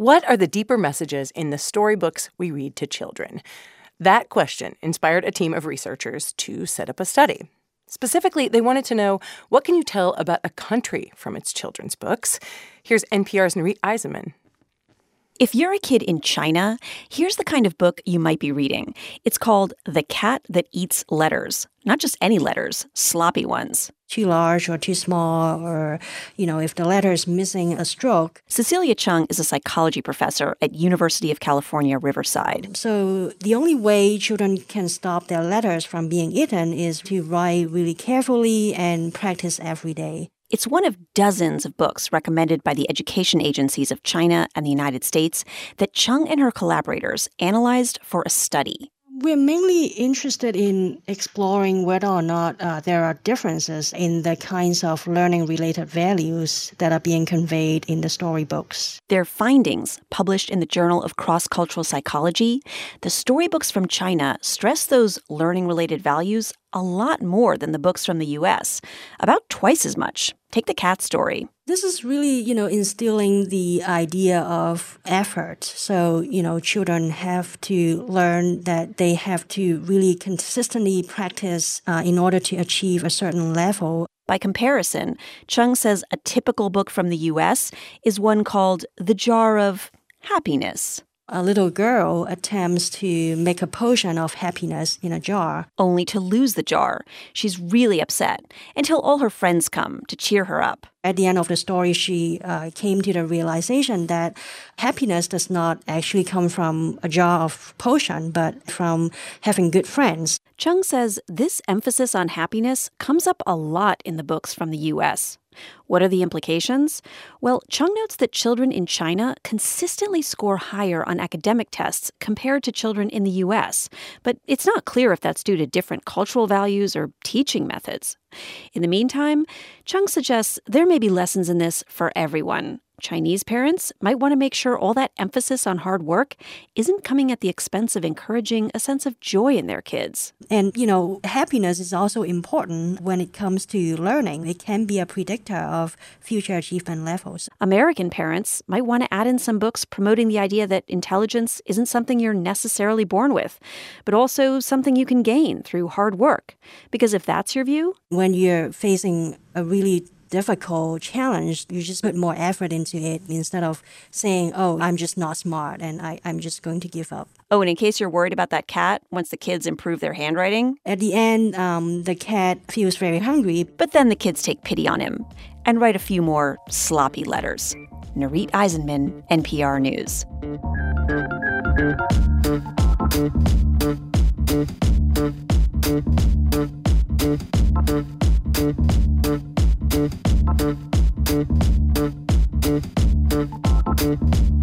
What are the deeper messages in the storybooks we read to children? That question inspired a team of researchers to set up a study. Specifically, they wanted to know what can you tell about a country from its children's books? Here's NPR's Nurith Aizenman if you're a kid in China, here's the kind of book you might be reading. It's called The Cat That Eats Letters. Not just any letters, sloppy ones. Too large or too small, or, you know, if the letter is missing a stroke. Cecilia Cheung is a psychology professor at University of California, Riverside. So the only way children can stop their letters from being eaten is to write really carefully and practice every day. It's one of dozens of books recommended by the education agencies of China and the United States that Cheung and her collaborators analyzed for a study. We're mainly interested in exploring whether or not uh, there are differences in the kinds of learning related values that are being conveyed in the storybooks. Their findings, published in the Journal of Cross Cultural Psychology, the storybooks from China stress those learning related values a lot more than the books from the US, about twice as much. Take the cat story. This is really, you know, instilling the idea of effort. So, you know, children have to learn that they have to really consistently practice uh, in order to achieve a certain level. By comparison, Cheung says a typical book from the US is one called The Jar of Happiness a little girl attempts to make a potion of happiness in a jar. Only to lose the jar. She's really upset until all her friends come to cheer her up. At the end of the story, she uh, came to the realization that happiness does not actually come from a jar of potion, but from having good friends. Cheung says this emphasis on happiness comes up a lot in the books from the U.S. What are the implications? Well, Cheung notes that children in China consistently score higher on academic tests compared to children in the US, but it's not clear if that's due to different cultural values or teaching methods. In the meantime, Cheung suggests there may be lessons in this for everyone. Chinese parents might want to make sure all that emphasis on hard work isn't coming at the expense of encouraging a sense of joy in their kids. And, you know, happiness is also important when it comes to learning. It can be a predictor of future achievement levels. American parents might want to add in some books promoting the idea that intelligence isn't something you're necessarily born with, but also something you can gain through hard work. Because if that's your view, when you're facing a really difficult challenge, you just put more effort into it instead of saying, oh, I'm just not smart and I, I'm just going to give up. Oh, and in case you're worried about that cat, once the kids improve their handwriting, at the end, um, the cat feels very hungry. But then the kids take pity on him and write a few more sloppy letters. Nurith Aizenman, NPR News. You.